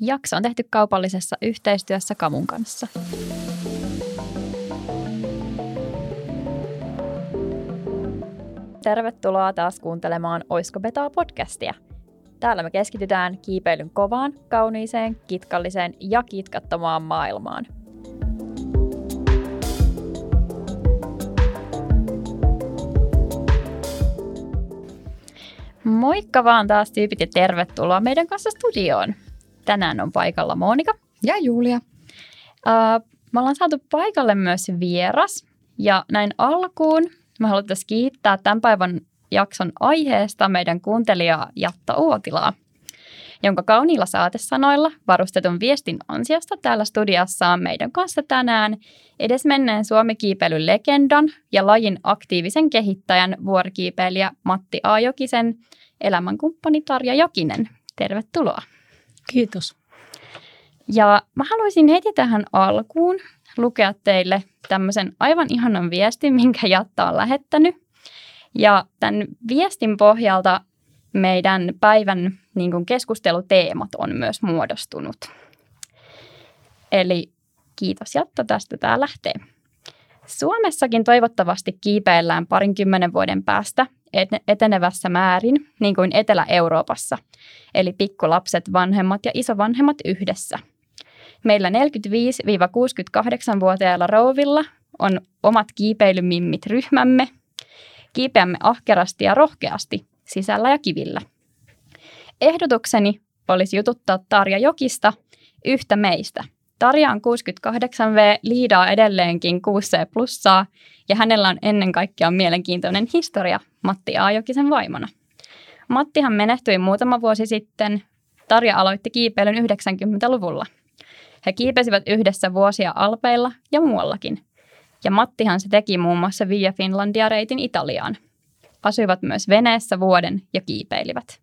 Jakso on tehty kaupallisessa yhteistyössä Kamun kanssa. Tervetuloa taas kuuntelemaan Oisko Betaa podcastia. Täällä me keskitytään kiipeilyn kovaan, kauniiseen, kitkalliseen ja kitkattomaan maailmaan. Moikka vaan taas tyypit ja tervetuloa meidän kanssa studioon. Tänään on paikalla Monika. Ja Julia. Uh, me ollaan saatu paikalle myös vieras. Ja näin alkuun me haluttaisiin kiittää tämän päivän jakson aiheesta meidän kuuntelijaa Jatta Uotilaa, jonka kauniilla saatesanoilla varustetun viestin ansiosta täällä studiossa on meidän kanssa tänään edesmenneen suomikiipeilyn legendan ja lajin aktiivisen kehittäjän vuorikiipeilijä Matti A. Jokisen elämänkumppani Tarja Jokinen. Tervetuloa. Kiitos. Ja mä haluaisin heti tähän alkuun lukea teille tämmöisen aivan ihanan viestin, minkä Jatta on lähettänyt. Ja tämän viestin pohjalta meidän päivän niin kuin keskusteluteemat on myös muodostunut. Eli kiitos Jatta, tästä tämä lähtee. Suomessakin toivottavasti kiipeillään parinkymmenen vuoden päästä etenevässä määrin, niin kuin Etelä-Euroopassa, eli pikkulapset, vanhemmat ja isovanhemmat yhdessä. Meillä 45-68-vuotiailla rouvilla on omat kiipeilymimmit ryhmämme. Kiipeämme ahkerasti ja rohkeasti sisällä ja kivillä. Ehdotukseni olisi jututtaa Tarja Jokista yhtä meistä. Tarja on 68V, liidaa edelleenkin 6C plussaa ja hänellä on ennen kaikkea mielenkiintoinen historia Matti A. Jokisen vaimona. Mattihan menehtyi muutama vuosi sitten. Tarja aloitti kiipeilyn 90-luvulla. He kiipesivät yhdessä vuosia Alpeilla ja muuallakin. Ja Mattihan se teki muun muassa Via Finlandia-reitin Italiaan. Asuivat myös veneessä vuoden ja kiipeilivät.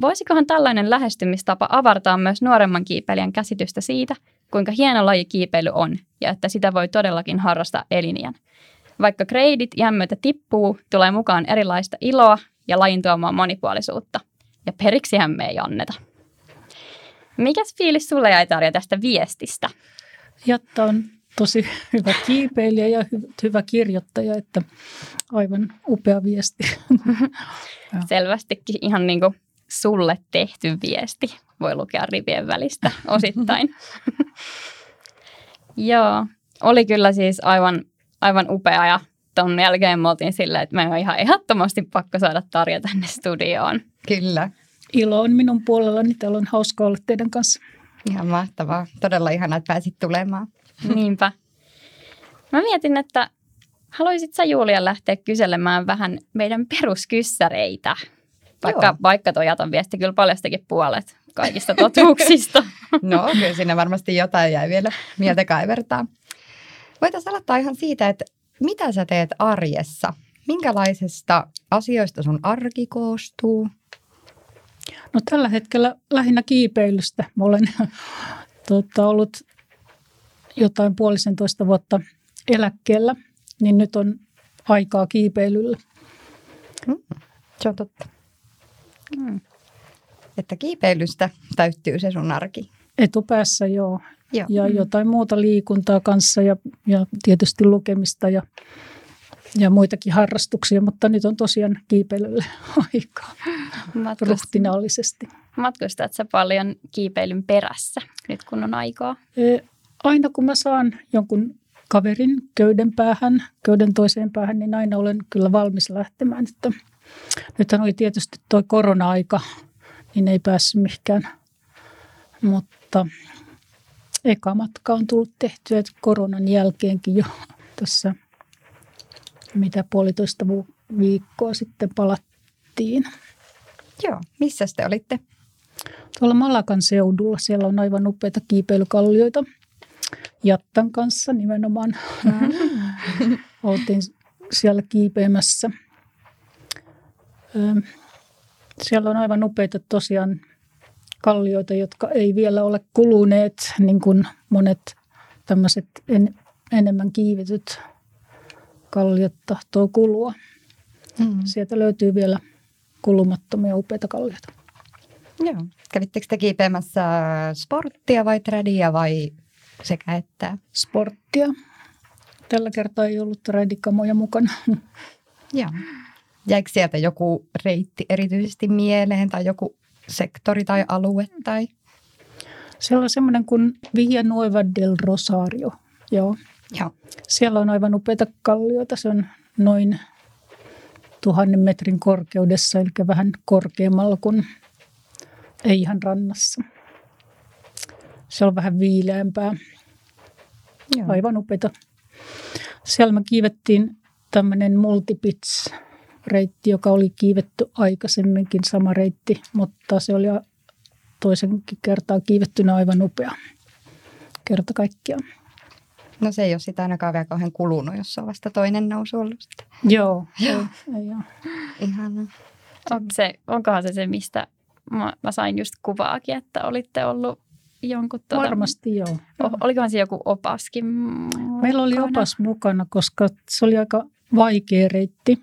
Voisikohan tällainen lähestymistapa avartaa myös nuoremman kiipeilijän käsitystä siitä, kuinka hieno laji kiipeily on ja että sitä voi todellakin harrastaa eliniän. Vaikka kreidit iän myötä tippuu, tulee mukaan erilaista iloa ja lajin tuomaa monipuolisuutta. Ja periksihän me ei anneta. Mikäs fiilis sulle jäi Tarja tästä viestistä? Jatta on tosi hyvä kiipeilijä ja hy- hyvä kirjoittaja, että aivan upea viesti. Selvästikin ihan niin kuin sulle tehty viesti. Voi lukea rivien välistä osittain. Joo, oli kyllä siis aivan, aivan upea ja ton jälkeen me oltiin silleen, että me on ihan ehdottomasti pakko saada Tarja tänne studioon. Kyllä. Ilo on minun puolellani. Täällä on hauska olla teidän kanssa. Ihan mahtavaa. Todella ihana, että pääsit tulemaan. Niinpä. Mä mietin, että haluaisit sä Julia lähteä kyselemään vähän meidän peruskyssäreitä? Vaikka, Joo. vaikka toi Jatan viesti kyllä paljastakin puolet kaikista totuuksista. no, kyllä siinä varmasti jotain jäi vielä mieltä kaivertaa. Voitaisiin aloittaa ihan siitä, että mitä sä teet arjessa? Minkälaisista asioista sun arki koostuu? No tällä hetkellä lähinnä kiipeilystä. Mä olen tota, ollut jotain puolisentoista vuotta eläkkeellä, niin nyt on aikaa kiipeilyllä. Mm, se on totta. Mm. Että kiipeilystä täyttyy se sun arki. Etupäässä joo. Joo. Ja mm. jotain muuta liikuntaa kanssa ja, ja tietysti lukemista ja, ja muitakin harrastuksia, mutta nyt on tosiaan kiipeilylle aikaa ruhtinaallisesti. Matkustat sä paljon kiipeilyn perässä nyt kun on aikaa? E, aina kun mä saan jonkun kaverin köyden päähän, köyden toiseen päähän, niin aina olen kyllä valmis lähtemään. Että nythän oli tietysti tuo korona-aika, niin ei päässyt mihinkään. Mutta eka matka on tullut tehtyä koronan jälkeenkin jo tässä, mitä puolitoista viikkoa sitten palattiin. Joo, missä te olitte? Tuolla Malakan seudulla. Siellä on aivan upeita kiipeilykallioita. Jattan kanssa nimenomaan. Mm. Oltiin siellä kiipeämässä. Siellä on aivan upeita tosiaan kallioita, jotka ei vielä ole kuluneet, niin kuin monet tämmöiset en, enemmän kiivetyt kalliot tahtoo kulua. Mm. Sieltä löytyy vielä kulumattomia upeita kallioita. Joo. Kävittekö te kiipeämässä sporttia vai tradia vai sekä että? Sporttia. Tällä kertaa ei ollut radikamoja mukana. Joo. Jäikö sieltä joku reitti erityisesti mieleen tai joku sektori tai alue? Tai? Siellä on semmoinen kuin Villa Nueva del Rosario. Joo. Joo. Siellä on aivan upeita kallioita. Se on noin tuhannen metrin korkeudessa, eli vähän korkeammalla kuin ei ihan rannassa. Se on vähän viileämpää. Joo. Aivan upeita. Siellä me kiivettiin tämmöinen multipits reitti, joka oli kiivetty aikaisemminkin sama reitti, mutta se oli toisenkin kertaa kiivettynä aivan upea kerta kaikkiaan. No se ei ole sitä ainakaan vielä kauhean kulunut, jos on vasta toinen nousu ollut. Sitten. Joo, ei, ei ole. Ihana. On se, onkohan se se, mistä mä, mä sain just kuvaakin, että olitte ollut jonkun... Tuota, Varmasti joo. O, olikohan se joku opaskin Meillä oli mukana? opas mukana, koska se oli aika vaikea reitti.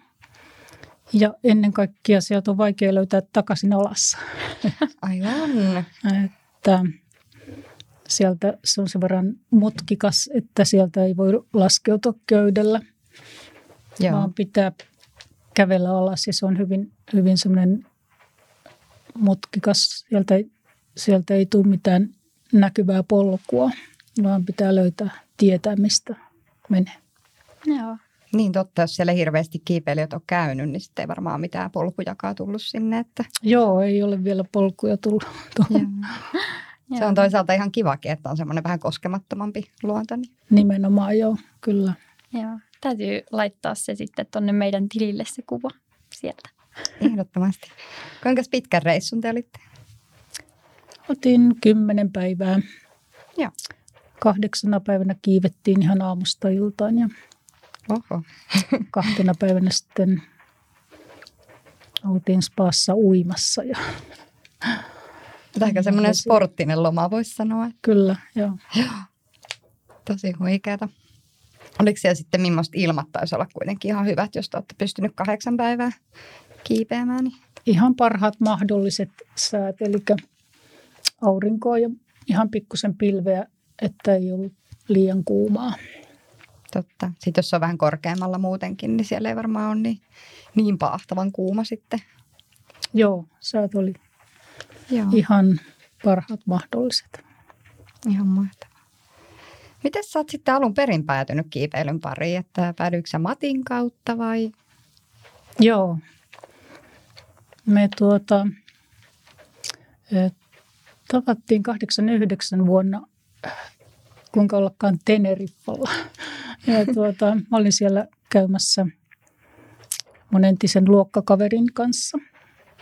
Ja ennen kaikkea sieltä on vaikea löytää takaisin alas. Aivan. Että sieltä se on sen verran mutkikas, että sieltä ei voi laskeutua köydellä, Joo. vaan pitää kävellä alas ja se on hyvin, hyvin semmoinen mutkikas. Sieltä ei, sieltä ei tule mitään näkyvää polkua, vaan pitää löytää tietää, mistä menee. Joo. Niin totta, jos siellä hirveästi kiipeilijät on käynyt, niin sitten ei varmaan mitään polkujakaa tullut sinne. Että... Joo, ei ole vielä polkuja tullut. Se on toisaalta ihan kivakin, että on semmoinen vähän koskemattomampi luonto. Niin. Nimenomaan joo, kyllä. Joo. Täytyy laittaa se sitten tuonne meidän tilille se kuva sieltä. Ehdottomasti. Kuinka pitkän reissun te olitte? Otin kymmenen päivää. Joo. Kahdeksana päivänä kiivettiin ihan aamusta iltaan ja Oho. kahtena päivänä sitten oltiin spaassa uimassa. Ja ehkä semmoinen sporttinen loma voisi sanoa. kyllä, joo. Tosi huikeata. Oliko siellä sitten millaista ilmat taisi olla kuitenkin ihan hyvät, jos te olette pystynyt kahdeksan päivää kiipeämään? Niin. Ihan parhaat mahdolliset säät, eli aurinkoa ja ihan pikkusen pilveä, että ei ollut liian kuumaa. Totta. Sitten jos se on vähän korkeammalla muutenkin, niin siellä ei varmaan ole niin, niin paahtavan kuuma sitten. Joo, säät oli Joo. ihan parhaat mahdolliset. Ihan mahtavaa. Miten sä oot sitten alun perin päätynyt kiipeilyn pariin? Että päädyikö sä Matin kautta vai? Joo. Me tuota, tavattiin 89 vuonna, kuinka ollakaan Teneriffalla. Ja tuota, mä olin siellä käymässä mun entisen luokkakaverin kanssa.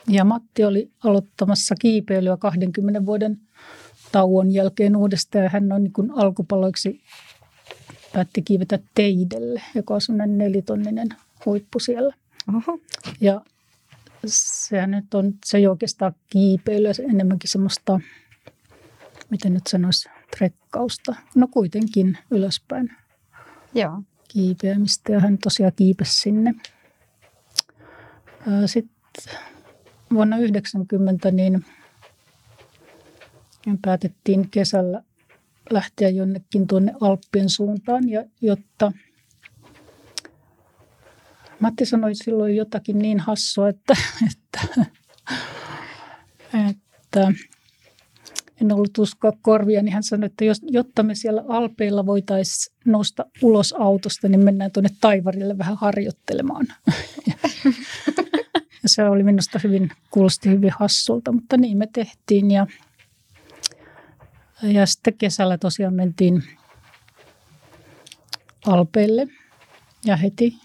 Ja Matti oli aloittamassa kiipeilyä 20 vuoden tauon jälkeen uudestaan. Ja hän on niin alkupaloiksi päätti kiivetä Teidelle, joka on sellainen nelitonninen huippu siellä. Oho. Ja sehän nyt on, se ei oikeastaan kiipeilyä, se enemmänkin semmoista, miten nyt sanoisi, trekkausta. No kuitenkin ylöspäin Joo. kiipeämistä ja hän tosiaan kiipesi sinne. Sitten vuonna 90 niin päätettiin kesällä lähteä jonnekin tuonne Alppien suuntaan, ja jotta Matti sanoi silloin jotakin niin hassua, että, että, että en ollut uskoa korvia, niin hän sanoi, että jos, jotta me siellä Alpeilla voitaisiin nousta ulos autosta, niin mennään tuonne Taivarille vähän harjoittelemaan. Ja se oli minusta hyvin, kuulosti hyvin hassulta, mutta niin me tehtiin. Ja, ja sitten kesällä tosiaan mentiin Alpeille ja heti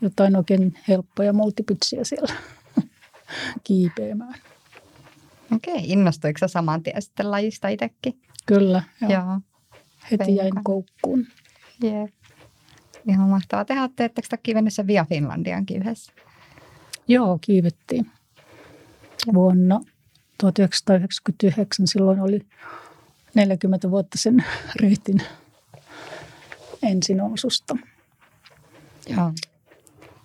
jotain oikein helppoja multipitsiä siellä kiipeämään. Okei, innostuiko sä saman tien sitten lajista itsekin? Kyllä, joo. Joo. heti jäin Veikkaan. koukkuun. Jep. Ihan mahtavaa. Te olette, etteikö te kivennyt sen Via Finlandiankin yhdessä? Joo, kiivettiin vuonna 1999. Silloin oli 40 vuotta sen reitin ensinoususta. Joo.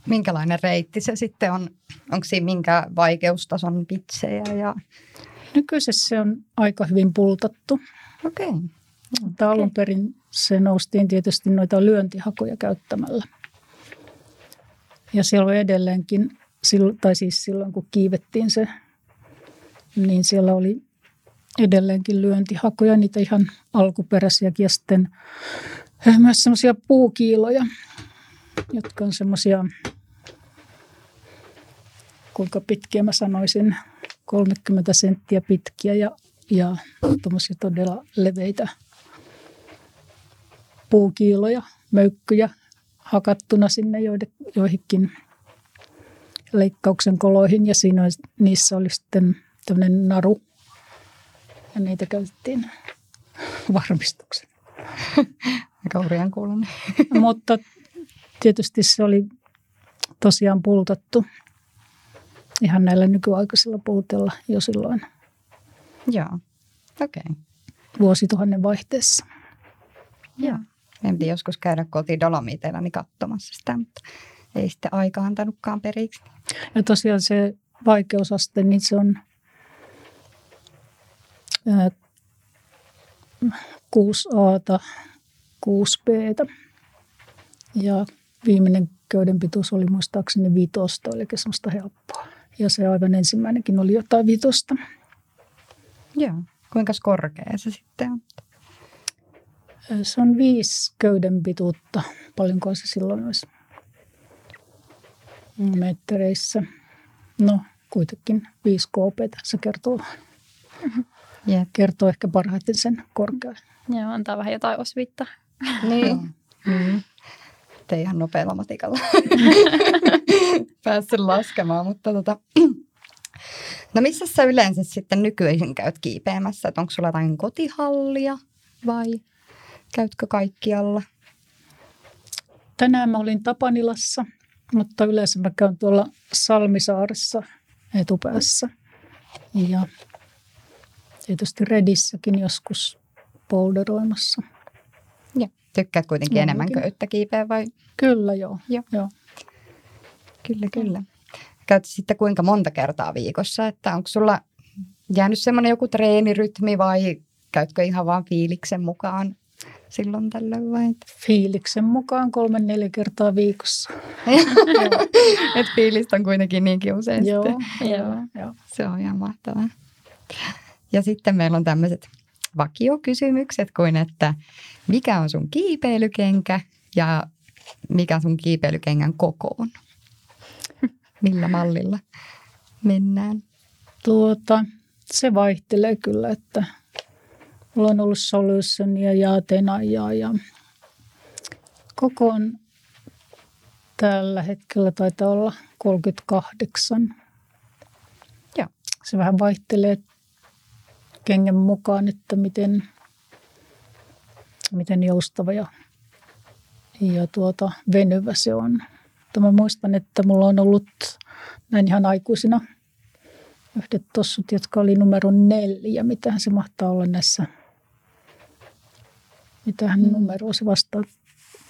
Minkälainen reitti se sitten on? Onko siinä minkä vaikeustason pitsejä? Ja... Nykyisessä se on aika hyvin pultattu. Okei. Okay. Mutta alun perin se noustiin tietysti noita lyöntihakoja käyttämällä. Ja siellä on edelleenkin, tai siis silloin kun kiivettiin se, niin siellä oli edelleenkin lyöntihakoja, niitä ihan alkuperäisiäkin ja sitten eh, myös semmoisia puukiiloja, jotka on semmoisia, kuinka pitkiä mä sanoisin, 30 senttiä pitkiä ja, ja tuommoisia todella leveitä puukiiloja, möykkyjä hakattuna sinne joihinkin leikkauksen koloihin ja siinä, niissä oli sitten tämmöinen naru ja niitä käytettiin varmistuksen. Aika hurjan kuulun. Mutta tietysti se oli tosiaan pultattu ihan näillä nykyaikaisilla puutella jo silloin. Joo, okei. Okay. Vuosituhannen vaihteessa. Joo. En piti joskus käydä kotiin Dolomiteilla niin katsomassa sitä, mutta ei sitten aika antanutkaan periksi. Ja tosiaan se vaikeusaste, niin se on 6A, 6B ja viimeinen köyden pituus oli muistaakseni viitosta, eli semmoista helppoa. Ja se aivan ensimmäinenkin oli jotain viitosta. Joo. Kuinka korkea se sitten on? Se on viisi köyden pituutta. Paljonko se silloin olisi metreissä? No, kuitenkin 5 kp se kertoo. Yep. Kertoo ehkä parhaiten sen korkeuden. Joo, antaa vähän jotain osviittaa. Niin. mm. Te ihan nopealla matikalla päässyt laskemaan, mutta tota, No missä sä yleensä sitten nykyisin käyt kiipeämässä? onko sulla jotain kotihallia vai käytkö kaikkialla? Tänään mä olin Tapanilassa, mutta yleensä mä käyn tuolla Salmisaaressa etupäässä. Ja tietysti Redissäkin joskus polderoimassa. Tykkäät kuitenkin enemmän köyttä kiipeä vai? Kyllä joo. joo. joo. Kyllä, kyllä. Käyt sitten kuinka monta kertaa viikossa, että onko sulla jäänyt semmoinen joku treenirytmi vai käytkö ihan vaan fiiliksen mukaan silloin tällöin vai? Fiiliksen mukaan kolme neljä kertaa viikossa. Et fiilistä on kuitenkin niinkin usein joo, joo, joo. Se on ihan mahtavaa. Ja sitten meillä on tämmöiset vakiokysymykset kuin, että mikä on sun kiipeilykenkä ja mikä sun kiipeilykengän koko on? Millä mallilla mennään? Tuota, se vaihtelee kyllä, että mulla on ollut Solutionia ja Atenajaa ja koko on tällä hetkellä taitaa olla 38. Joo. Se vähän vaihtelee kengän mukaan, että miten, miten joustava ja, ja tuota, venyvä se on. Mutta mä muistan, että mulla on ollut näin ihan aikuisina yhdet tossut, jotka oli numero neljä. Mitähän se mahtaa olla näissä, mitähän mm. numero se vastaa,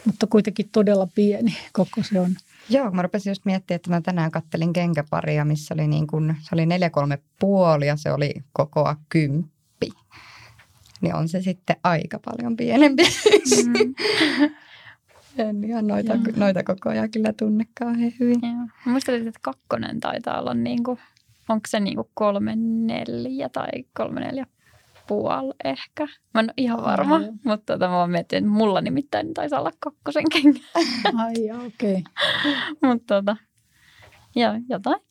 mutta kuitenkin todella pieni koko se on. Joo, mä rupesin just miettimään, että mä tänään kattelin kenkäparia, missä oli niin kuin, se oli neljä kolme puoli ja se oli kokoa kymppi. Niin on se sitten aika paljon pienempi. Mm. en ihan noita, noita kokoja kyllä tunne kauhean hyvin. Joo. Muistelin, että kakkonen taitaa olla niin kuin, onko se niin kuin kolme neljä tai kolme neljä puoli ehkä. Mä en ole ihan varma, Ai, mutta tota, mä mietin, että mulla nimittäin taisi olla kakkosen kengä. Ai okei. Okay. mutta tota, joo, jotain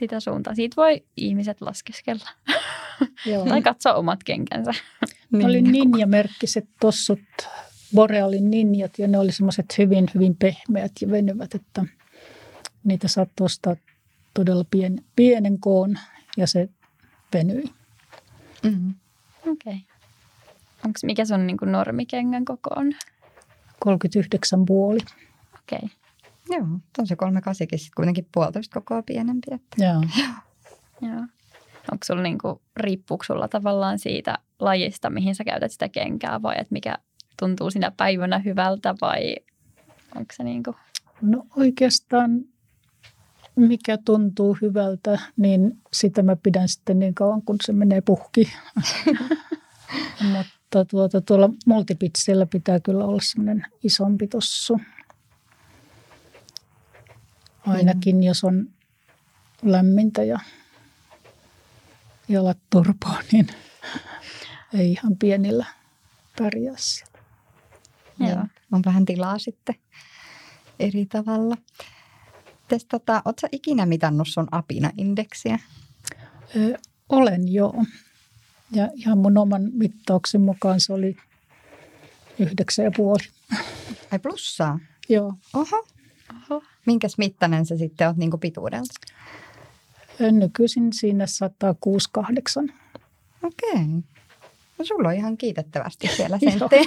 sitä suuntaa. Siitä voi ihmiset laskeskella. Joo. tai katsoa omat kenkänsä. niin, oli ninja-merkkiset tossut, Borealin ninjat, ja ne oli semmoiset hyvin, hyvin pehmeät ja venyvät, että niitä saattoi ostaa todella pien, pienen koon, ja se venyi. Mm-hmm. Okei. Okay. mikä sun niin normikengän koko on? 39 puoli. Okei. Okay. Joo, on se 38 sitten kuitenkin puolitoista kokoa pienempi. Että. Joo. Joo. Onko sulla niinku, riippuuko sulla tavallaan siitä lajista, mihin sä käytät sitä kenkää vai että mikä tuntuu sinä päivänä hyvältä vai onko se niinku? No oikeastaan mikä tuntuu hyvältä, niin sitä mä pidän sitten niin kauan, kun se menee puhki. Mutta tuota, tuolla multipitsillä pitää kyllä olla semmoinen isompi tossu. Ainakin jos on lämmintä ja jalat turpoa, niin ei ihan pienillä pärjää siellä. Joo. On vähän tilaa sitten eri tavalla. Tes, tota, Oletko ikinä mitannut sun apina-indeksiä? Ö, olen joo. Ja ihan mun oman mittauksen mukaan se oli yhdeksän ja puoli. Ai plussaa? Joo. Oho. Oho. Minkäs mittainen se sitten on niin pituudelta? Nykyisin siinä 168. Okei. Okay. No sulla on ihan kiitettävästi siellä senttejä.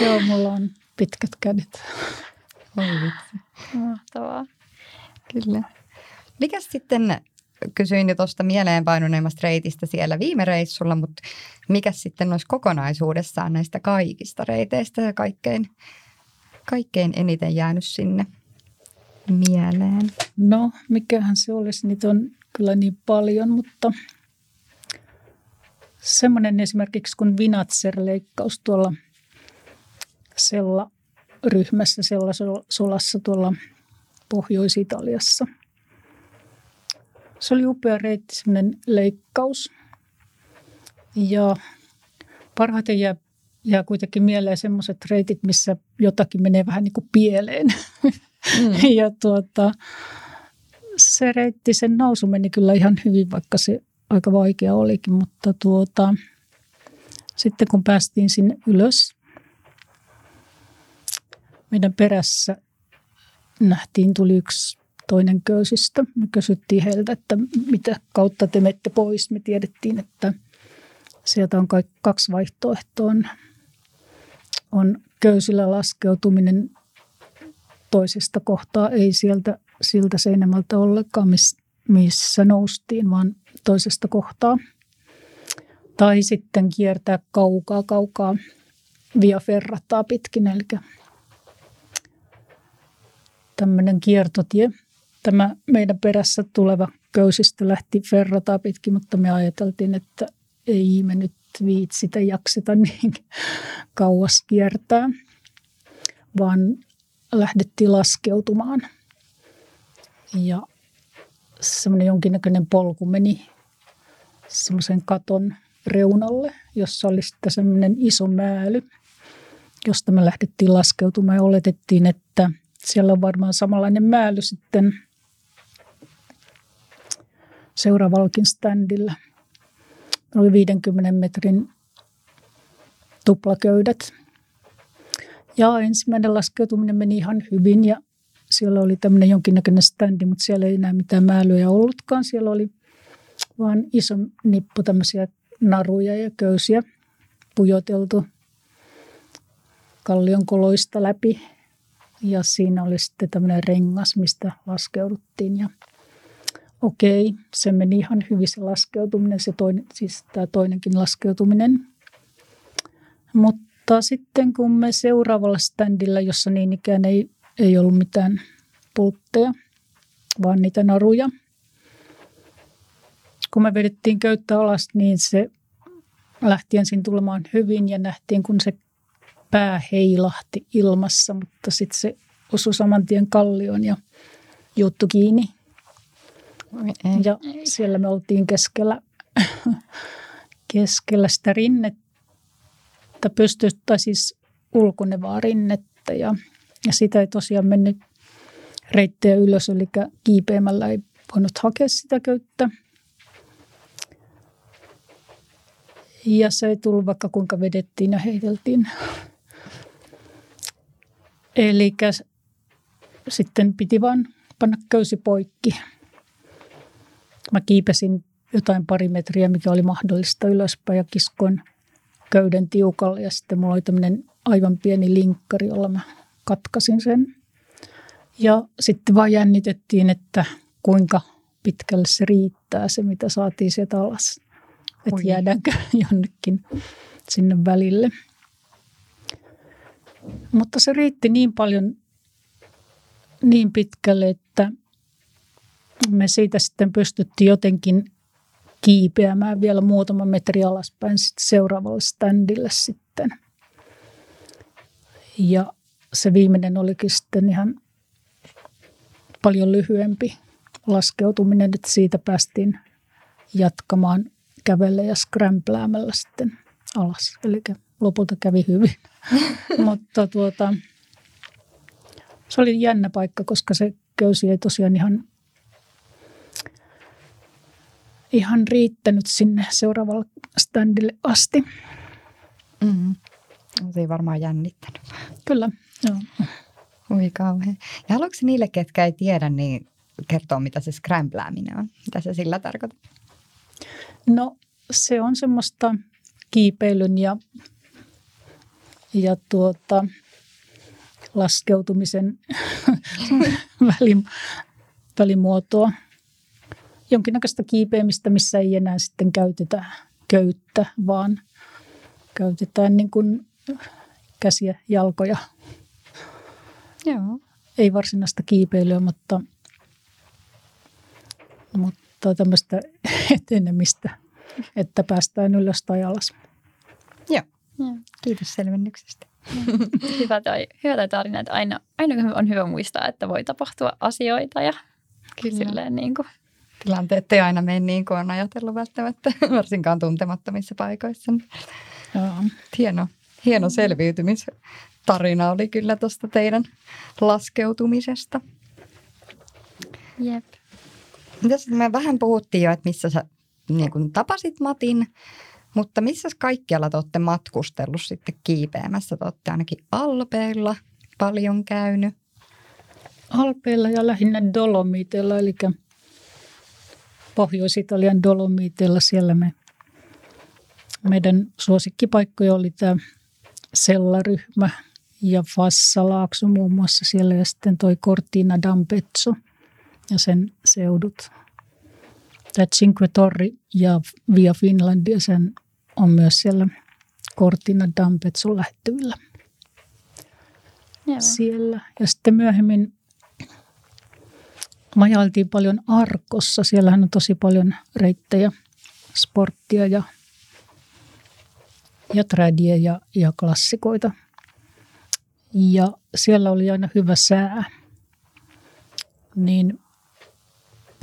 Joo, mulla on pitkät kädet. Vitsi. Mahtavaa. Kyllä. Mikäs sitten, kysyin jo tuosta mieleenpainuneimmasta reitistä siellä viime reissulla, mutta mikä sitten olisi kokonaisuudessaan näistä kaikista reiteistä ja kaikkein, kaikkein eniten jäänyt sinne mieleen? No, mikähän se olisi, niitä on kyllä niin paljon, mutta semmoinen esimerkiksi kuin Vinatser-leikkaus tuolla Sella ryhmässä sulassa tuolla Pohjois-Italiassa. Se oli upea reitti, semmoinen leikkaus. Ja parhaiten jää, jää kuitenkin mieleen semmoiset reitit, missä jotakin menee vähän niin kuin pieleen. Mm. ja tuota, se reitti, sen nousu meni kyllä ihan hyvin, vaikka se aika vaikea olikin, mutta tuota, sitten kun päästiin sinne ylös, meidän perässä nähtiin, tuli yksi toinen köysistä. Me kysyttiin heiltä, että mitä kautta te menette pois. Me tiedettiin, että sieltä on kaksi vaihtoehtoa. On köysillä laskeutuminen toisesta kohtaa, ei sieltä siltä seinämältä ollenkaan, missä noustiin, vaan toisesta kohtaa. Tai sitten kiertää kaukaa, kaukaa via ferrataa pitkin, eli tämmöinen kiertotie. Tämä meidän perässä tuleva köysistä lähti ferrataa pitkin, mutta me ajateltiin, että ei me nyt viitsitä jakseta niin kauas kiertää, vaan lähdettiin laskeutumaan. Ja semmoinen jonkinnäköinen polku meni semmoisen katon reunalle, jossa oli sitten semmoinen iso määly, josta me lähdettiin laskeutumaan ja oletettiin, että siellä on varmaan samanlainen määly sitten seuraavallakin standilla. Oli 50 metrin tuplaköydät. Ja ensimmäinen laskeutuminen meni ihan hyvin ja siellä oli tämmöinen jonkinnäköinen standi, mutta siellä ei enää mitään määlyjä ollutkaan. Siellä oli vaan iso nippu tämmöisiä naruja ja köysiä pujoteltu kallion koloista läpi ja siinä oli sitten tämmöinen rengas, mistä laskeuduttiin. Ja okei, se meni ihan hyvin se laskeutuminen, se toinen, siis tämä toinenkin laskeutuminen. Mutta sitten kun me seuraavalla standilla, jossa niin ikään ei, ei ollut mitään pultteja, vaan niitä naruja. Kun me vedettiin köyttä alas, niin se lähti ensin tulemaan hyvin ja nähtiin, kun se pää heilahti ilmassa, mutta sitten se osui saman tien kallioon ja juttu kiinni. Ja siellä me oltiin keskellä, keskellä sitä rinnettä, pystystä siis ulkonevaa rinnettä ja, ja sitä ei tosiaan mennyt reittejä ylös, eli kiipeämällä ei voinut hakea sitä köyttä. Ja se ei tullut vaikka kuinka vedettiin ja heiteltiin. Eli sitten piti vaan panna köysi poikki. Mä kiipesin jotain pari metriä, mikä oli mahdollista ylöspäin ja kiskoin köyden tiukalle ja sitten mulla oli tämmöinen aivan pieni linkkari, jolla mä katkasin sen. Ja sitten vaan jännitettiin, että kuinka pitkälle se riittää se, mitä saatiin sieltä alas. Että jäädäänkö jonnekin sinne välille. Mutta se riitti niin paljon niin pitkälle, että me siitä sitten pystyttiin jotenkin kiipeämään vielä muutama metri alaspäin sitten seuraavalle standille sitten. Ja se viimeinen olikin sitten ihan paljon lyhyempi laskeutuminen, että siitä päästiin jatkamaan kävelle ja skrämpläämällä sitten alas. Eli lopulta kävi hyvin. Mutta tuota, se oli jännä paikka, koska se köysi ei tosiaan ihan, ihan riittänyt sinne seuraavalle standille asti. Mm. Se ei varmaan jännittänyt. Kyllä, joo. Ui kauhean. Ja haluatko niille, ketkä ei tiedä, niin kertoa, mitä se scramblääminen on? Mitä se sillä tarkoittaa? No se on semmoista kiipeilyn ja, ja tuota, laskeutumisen välimuotoa. Jonkinnäköistä kiipeämistä, missä ei enää sitten käytetä köyttä, vaan käytetään niin kuin käsiä, jalkoja. Joo. Ei varsinaista kiipeilyä, mutta, mutta tämmöistä etenemistä, että päästään ylös tai alas. Joo. Kiitos selvennyksestä. hyvä, toi, hyvä toi tarina, että aina, aina on hyvä muistaa, että voi tapahtua asioita ja Kyllä. silleen niin kuin. Tilanteet ei aina mene niin kuin on ajatellut välttämättä, varsinkaan tuntemattomissa paikoissa. Joo. Hieno, hieno selviytymistarina oli kyllä tuosta teidän laskeutumisesta. Jep. Mitäs me vähän puhuttiin jo, että missä sä niin kun tapasit Matin, mutta missä kaikkialla te olette matkustellut sitten kiipeämässä? Te olette ainakin Alpeilla paljon käynyt. Alpeilla ja lähinnä Dolomiteilla, eli Pohjois-Italian Dolomiteilla. Siellä me, meidän suosikkipaikkoja oli tämä Sellaryhmä ja Fassalaakso muun muassa siellä ja sitten toi Cortina d'Ampezzo ja sen seudut. Tämä Cinque Torri ja Via Finlandia, sen on myös siellä Cortina d'Ampezzo lähettyvillä. Joo. Siellä. Ja sitten myöhemmin majailtiin paljon Arkossa. Siellähän on tosi paljon reittejä, sporttia ja, ja tradia ja, ja klassikoita. Ja siellä oli aina hyvä sää. Niin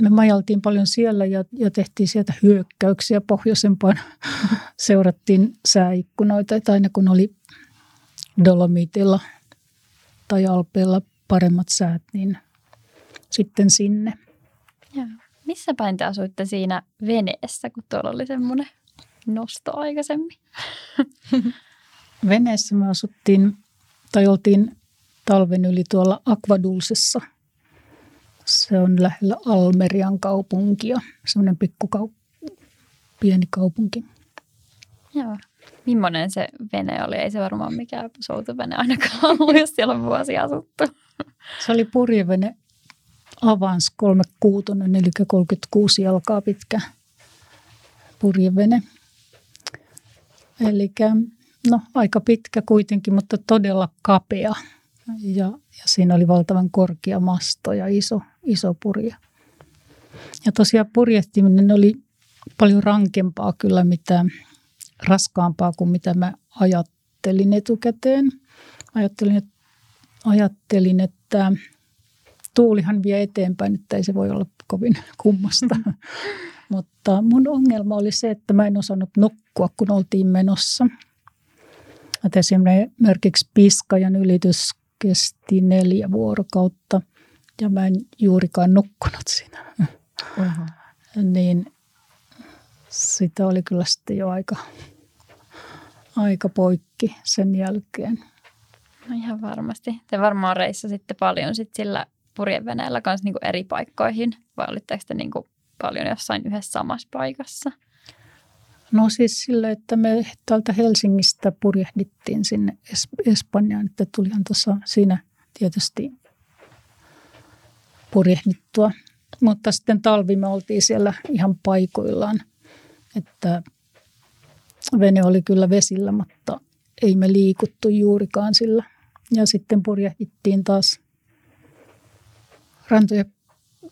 me majaltiin paljon siellä ja, ja tehtiin sieltä hyökkäyksiä pohjoisempaan. Seurattiin sääikkunoita, että aina kun oli Dolomitilla tai Alpeilla paremmat säät, niin sitten sinne. Joo. Missä päin te asuitte siinä veneessä, kun tuolla oli semmoinen nosto aikaisemmin? Veneessä me asuttiin, tai oltiin talven yli tuolla Aquadulsessa – se on lähellä Almerian kaupunkia, semmoinen pikkukau- pieni kaupunki. Joo. Millainen se vene oli? Ei se varmaan mikään soutuvene ainakaan ollut, jos siellä on vuosia asuttu. Se oli purjevene Avans 36, eli 36 jalkaa pitkä purjevene. Eli no, aika pitkä kuitenkin, mutta todella kapea. Ja, ja siinä oli valtavan korkea masto ja iso, iso purje. Ja tosiaan purjehtiminen oli paljon rankempaa kyllä, mitä raskaampaa kuin mitä mä ajattelin etukäteen. Ajattelin, että, ajattelin, että tuulihan vie eteenpäin, että ei se voi olla kovin kummasta. Mutta mun ongelma oli se, että mä en osannut nukkua, kun oltiin menossa. Että esimerkiksi piskajan ylitys kesti neljä vuorokautta ja mä en juurikaan nukkunut siinä. Uh-huh. niin sitä oli kyllä sitten jo aika, aika poikki sen jälkeen. No ihan varmasti. Te varmaan sitten paljon sit sillä purjeveneellä kanssa niinku eri paikkoihin, vai olitteko te niinku paljon jossain yhdessä samassa paikassa? No siis sillä, että me täältä Helsingistä purjehdittiin sinne Espanjaan, että tulihan tuossa siinä tietysti purjehdittua. Mutta sitten talvi me oltiin siellä ihan paikoillaan, että vene oli kyllä vesillä, mutta ei me liikuttu juurikaan sillä. Ja sitten purjehdittiin taas rantoja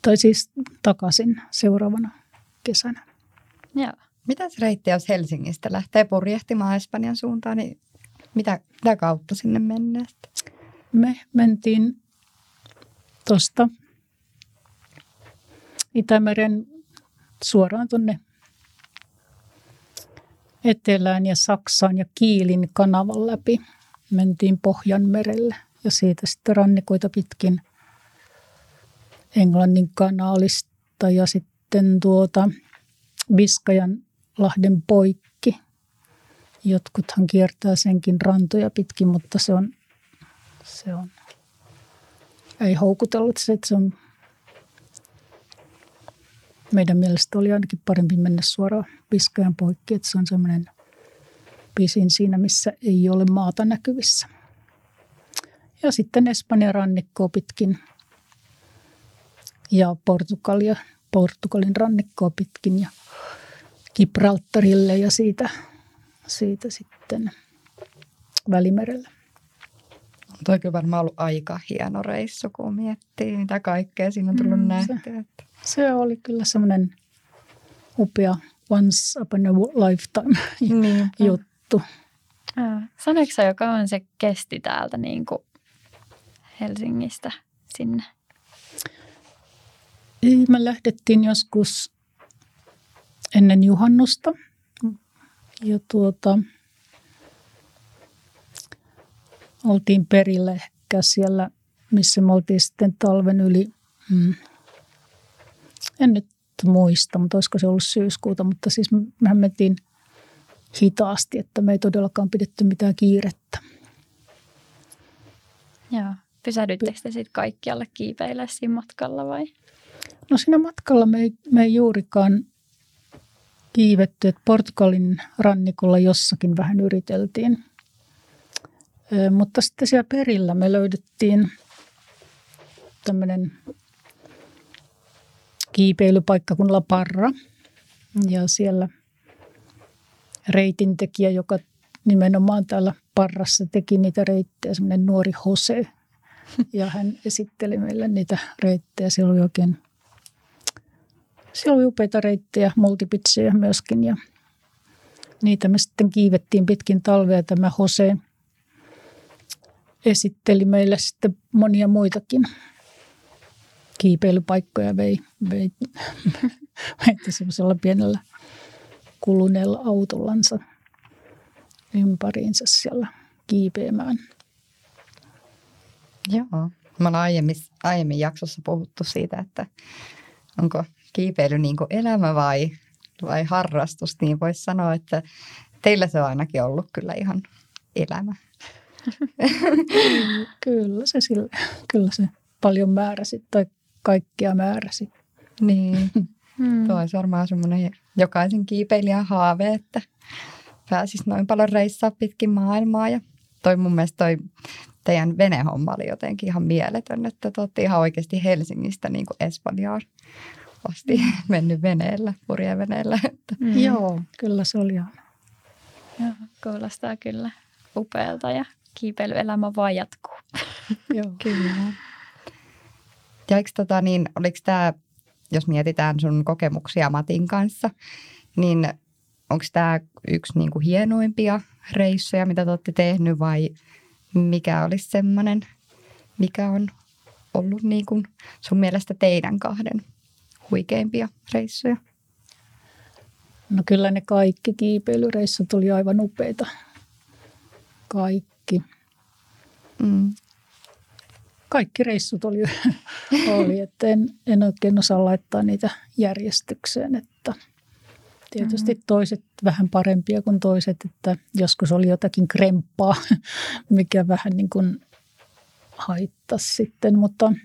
tai siis takaisin seuraavana kesänä. Joo. Mitäs reitti, jos Helsingistä lähtee purjehtimaan Espanjan suuntaan, niin mitä, mitä kautta sinne mennään? Me mentiin tuosta Itämeren suoraan tuonne etelään ja Saksaan ja Kiilin kanavan läpi. Mentiin Pohjanmerelle ja siitä sitten rannikoita pitkin Englannin kanaalista ja sitten tuota Viskajan lahden poikki. Jotkuthan kiertää senkin rantoja pitkin, mutta se on, se on ei houkutellut se, että se on meidän mielestä oli ainakin parempi mennä suoraan Viskajan poikki, että se on semmoinen pisin siinä, missä ei ole maata näkyvissä. Ja sitten Espanjan rannikkoa pitkin ja Portugalia, Portugalin rannikkoa pitkin ja Gibraltarille ja siitä, siitä sitten Välimerelle. Toi kyllä varmaan ollut aika hieno reissu, kun miettii, mitä kaikkea siinä on tullut mm, nähtyä. Että... Se oli kyllä semmoinen upea once upon a lifetime niin. juttu. Sanoiko sä, joka on se kesti täältä niin kuin Helsingistä sinne? Me lähdettiin joskus ennen juhannusta. Ja tuota, oltiin perille ehkä siellä, missä me oltiin sitten talven yli. Mm, en nyt muista, mutta olisiko se ollut syyskuuta, mutta siis mehän mentiin hitaasti, että me ei todellakaan pidetty mitään kiirettä. Joo. Pysähdyttekö te sitten kaikkialle kiipeillä siinä matkalla vai? No siinä matkalla me ei, me ei juurikaan kiivetty, että Portugalin rannikolla jossakin vähän yriteltiin. Mutta sitten siellä perillä me löydettiin tämmöinen kiipeilypaikka kuin La Parra. Ja siellä reitintekijä, joka nimenomaan täällä Parrassa teki niitä reittejä, semmoinen nuori Jose. Ja hän esitteli meille niitä reittejä. Siellä oli oikein siellä oli upeita reittejä, multipitsejä myöskin ja niitä me sitten kiivettiin pitkin talvea. Tämä Jose esitteli meille sitten monia muitakin kiipeilypaikkoja vei, vei meitä semmoisella pienellä kuluneella autollansa ympäriinsä siellä kiipeämään. Joo. Me ollaan aiemmin, aiemmin jaksossa puhuttu siitä, että onko kiipeily niin kuin elämä vai, vai harrastus, niin voisi sanoa, että teillä se on ainakin ollut kyllä ihan elämä. kyllä se, sille, kyllä se paljon määräsi tai kaikkia määräsi. Niin, hmm. tuo olisi varmaan semmoinen jokaisen kiipeilijän haave, että pääsisi noin paljon reissaa pitkin maailmaa ja toi mun mielestä toi teidän venehomma oli jotenkin ihan mieletön, että te olette ihan oikeasti Helsingistä niin kuin Espanjaan asti mm. mennyt veneellä, purjeveneellä. Mm. Joo, kyllä se oli ihan. Joo, kuulostaa kyllä upealta ja kiipeilyelämä vaan jatkuu. Joo, kyllä. Ja eikö tota, niin, oliko tämä, jos mietitään sun kokemuksia Matin kanssa, niin onko tämä yksi niin kuin hienoimpia reissuja, mitä te olette tehnyt vai mikä olisi semmoinen, mikä on ollut niin kuin sun mielestä teidän kahden huikeimpia reissuja? No kyllä ne kaikki kiipeilyreissut oli aivan upeita. Kaikki. Mm. Kaikki reissut oli, oli että en, en oikein osaa laittaa niitä järjestykseen, että tietysti mm-hmm. toiset vähän parempia kuin toiset, että joskus oli jotakin kremppaa, mikä vähän niin kuin haittasi sitten, mutta –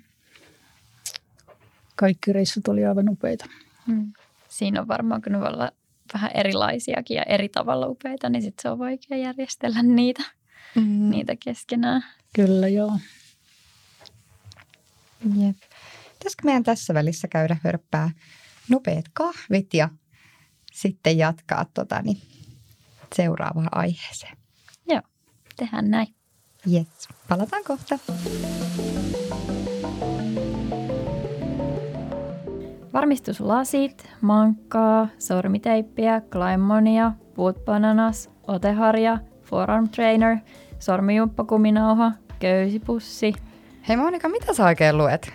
kaikki reissut oli aivan upeita. Hmm. Siinä on varmaan, kun ne voi olla vähän erilaisiakin ja eri tavalla upeita, niin sitten se on vaikea järjestellä niitä, hmm. niitä keskenään. Kyllä, joo. Jep. Pitäisikö meidän tässä välissä käydä hörppää nopeat kahvit ja sitten jatkaa tota, niin, seuraavaan aiheeseen? Joo, tehdään näin. Yes, palataan kohta. Varmistuslasit, mankkaa, sormiteippiä, klaimonia, puutbananas, oteharja, forearm trainer, sormijumppakuminauha, köysipussi. Hei Monika, mitä sä oikein luet?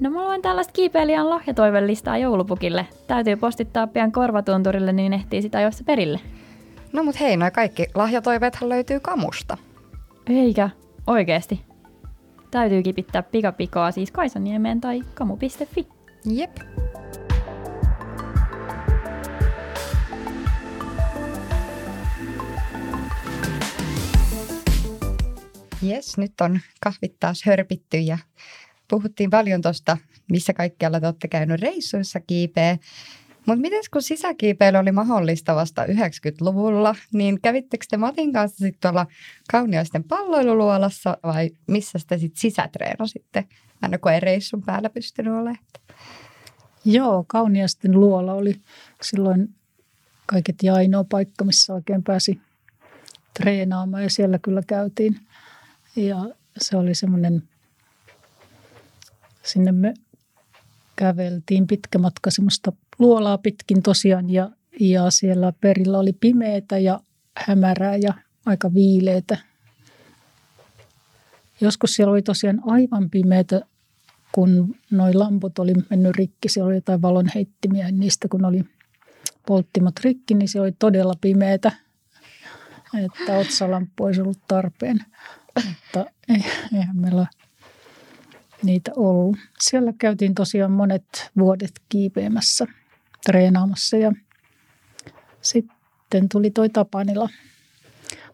No mä luen tällaista kiipeilijän lahjatoivelistaa joulupukille. Täytyy postittaa pian korvatunturille, niin ehtii sitä jossa perille. No mut hei, noi kaikki lahjatoiveethan löytyy kamusta. Eikä, oikeesti. Täytyy kipittää pikapikaa siis Kaisaniemeen tai kamu.fi. Jep. Jes, nyt on kahvit taas hörpitty ja puhuttiin paljon tuosta, missä kaikkialla te olette käynyt reissuissa kiipeä. Mutta miten kun sisäkiipeily oli mahdollista vasta 90-luvulla, niin kävittekö te Matin kanssa sitten tuolla kauniaisten palloiluluolassa vai missä te sitten sisätreenasitte, aina kun ei reissun päällä pystynyt olemaan? Joo, Kauniasten luola oli silloin kaiket ja ainoa paikka, missä oikein pääsi treenaamaan ja siellä kyllä käytiin. Ja se oli semmoinen, sinne me käveltiin pitkä matka semmoista luolaa pitkin tosiaan ja, ja siellä perillä oli pimeätä ja hämärää ja aika viileitä. Joskus siellä oli tosiaan aivan pimeätä, kun noi lamput oli mennyt rikki. Siellä oli jotain valonheittimiä niistä, kun oli polttimot rikki, niin se oli todella pimeätä. Että otsalamppu olisi ollut tarpeen. Mutta eihän meillä niitä ollut. Siellä käytiin tosiaan monet vuodet kiipeämässä, treenaamassa ja sitten tuli toi Tapanila.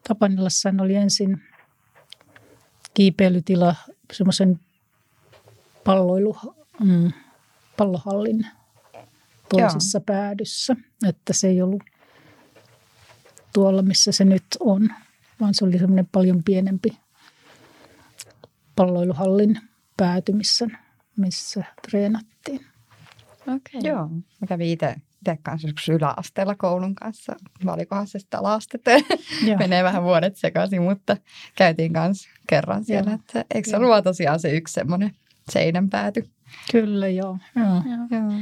Tapanilassa oli ensin kiipeilytila semmoisen palloilu, mm, pallohallin toisessa Joo. päädyssä, että se ei ollut tuolla, missä se nyt on, vaan se oli semmoinen paljon pienempi palloiluhallin pääty, missä, missä treenattiin. Okay. Joo, mä kävin itse kanssa yläasteella koulun kanssa. Valikohan se sitä laastetta. Menee vähän vuodet sekaisin, mutta käytiin kanssa kerran siellä. Että, eikö se ollut tosiaan se yksi semmoinen seinän pääty? Kyllä, joo. joo. joo. joo.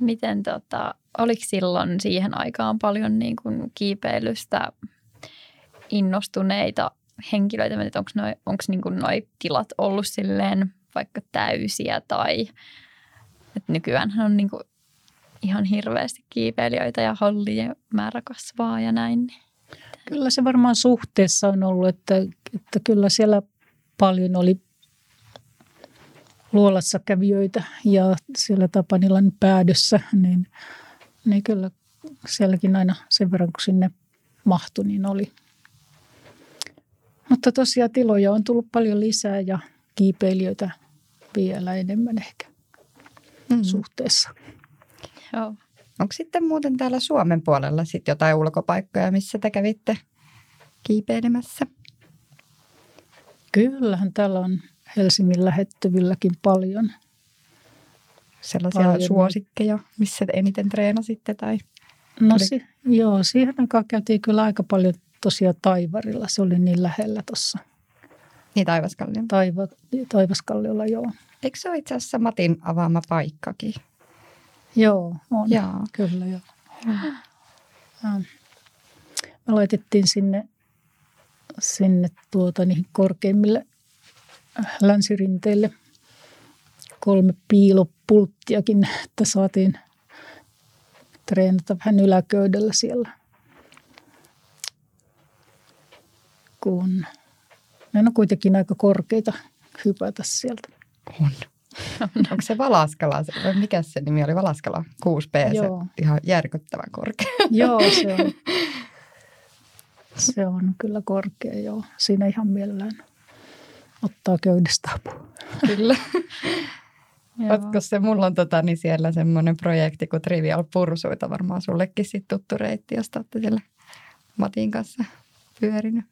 Miten tota, oliko silloin siihen aikaan paljon niin kuin kiipeilystä innostuneita henkilöitä? Onko noi, onks niin noi tilat ollut silleen vaikka täysiä tai että nykyään on niin kuin ihan hirveästi kiipeilijöitä ja hallien määrä kasvaa ja näin. Kyllä se varmaan suhteessa on ollut, että, että kyllä siellä paljon oli luolassa kävijöitä ja siellä Tapanilan päädössä, niin, niin kyllä sielläkin aina sen verran, kun sinne mahtui, niin oli. Mutta tosiaan tiloja on tullut paljon lisää ja kiipeilijöitä vielä enemmän ehkä mm. suhteessa. Joo. Onko sitten muuten täällä Suomen puolella sitten jotain ulkopaikkoja, missä te kävitte kiipeilemässä? Kyllähän täällä on Helsingin lähettyvilläkin paljon. Sellaisia paljon. suosikkeja, missä te eniten treenasitte? Tai no si- joo, siihen aikaan käytiin kyllä aika paljon tosiaan Taivarilla. Se oli niin lähellä tuossa. Niin Taivaskalliolla? Taiva, Taivaskalliolla, joo. Eikö se ole itse asiassa Matin avaama paikkakin? Joo, on. Joo. Kyllä, joo. Ja. Me laitettiin sinne, sinne tuota, niihin korkeimmille länsirinteille kolme piilopulttiakin, että saatiin treenata vähän yläköydellä siellä. Kun ne on kuitenkin aika korkeita hypätä sieltä. On. Onko se Valaskala, vai mikä se nimi oli? Valaskala 6B, Joo. se ihan järkyttävän korkea. Joo, se on. Se on kyllä korkea, joo. Siinä ihan mielellään ottaa köydestä apua. Kyllä. Oletko se, mulla on tota, niin siellä semmoinen projekti kuin Trivial Pursuita, varmaan sullekin sitten tuttu reitti, jos olette siellä Matin kanssa pyörinyt.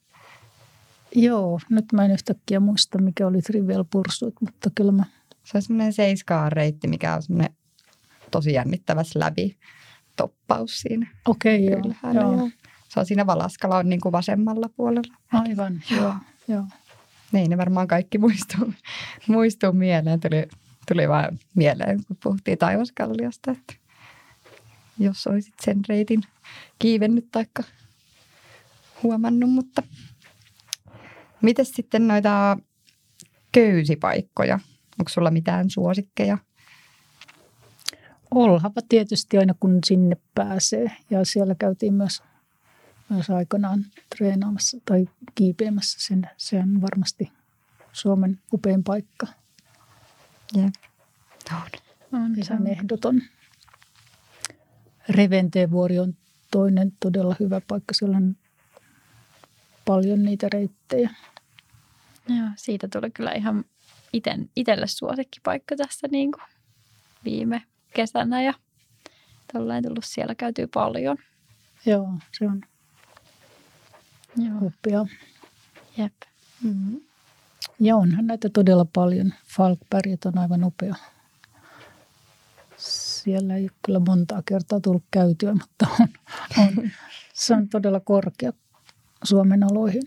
Joo, nyt mä en yhtäkkiä muista, mikä oli Trivial Pursuit, mutta kyllä mä... Se on semmoinen seiskaan reitti, mikä on semmoinen tosi jännittävä läpi toppaus siinä. Okei, okay, joo, joo. Se on siinä Valaskala on niin kuin vasemmalla puolella. Aivan, joo. joo. Niin, ne varmaan kaikki muistuu, muistuu mieleen. Tuli Tuli vaan mieleen, kun puhuttiin taivaskalliosta, että jos olisit sen reitin kiivennyt taikka huomannut, mutta miten sitten noita köysipaikkoja? Onko sulla mitään suosikkeja? Olhava tietysti aina kun sinne pääsee ja siellä käytiin myös, myös aikanaan treenaamassa tai kiipeämässä sen. Se on varmasti Suomen upein paikka. Jep. On, se Ihan on. ehdoton. Reventeenvuori on toinen todella hyvä paikka. Siellä on paljon niitä reittejä. Joo, siitä tuli kyllä ihan iten, itselle suosikkipaikka tässä niin kuin viime kesänä ja tolleen tullut siellä käytyy paljon. Joo, se on Joo, jep. Mm-hmm. Ja onhan näitä todella paljon. Falkberget on aivan upea. Siellä ei ole kyllä montaa kertaa tullut käytyä, mutta on, on. se on todella korkea Suomen oloihin.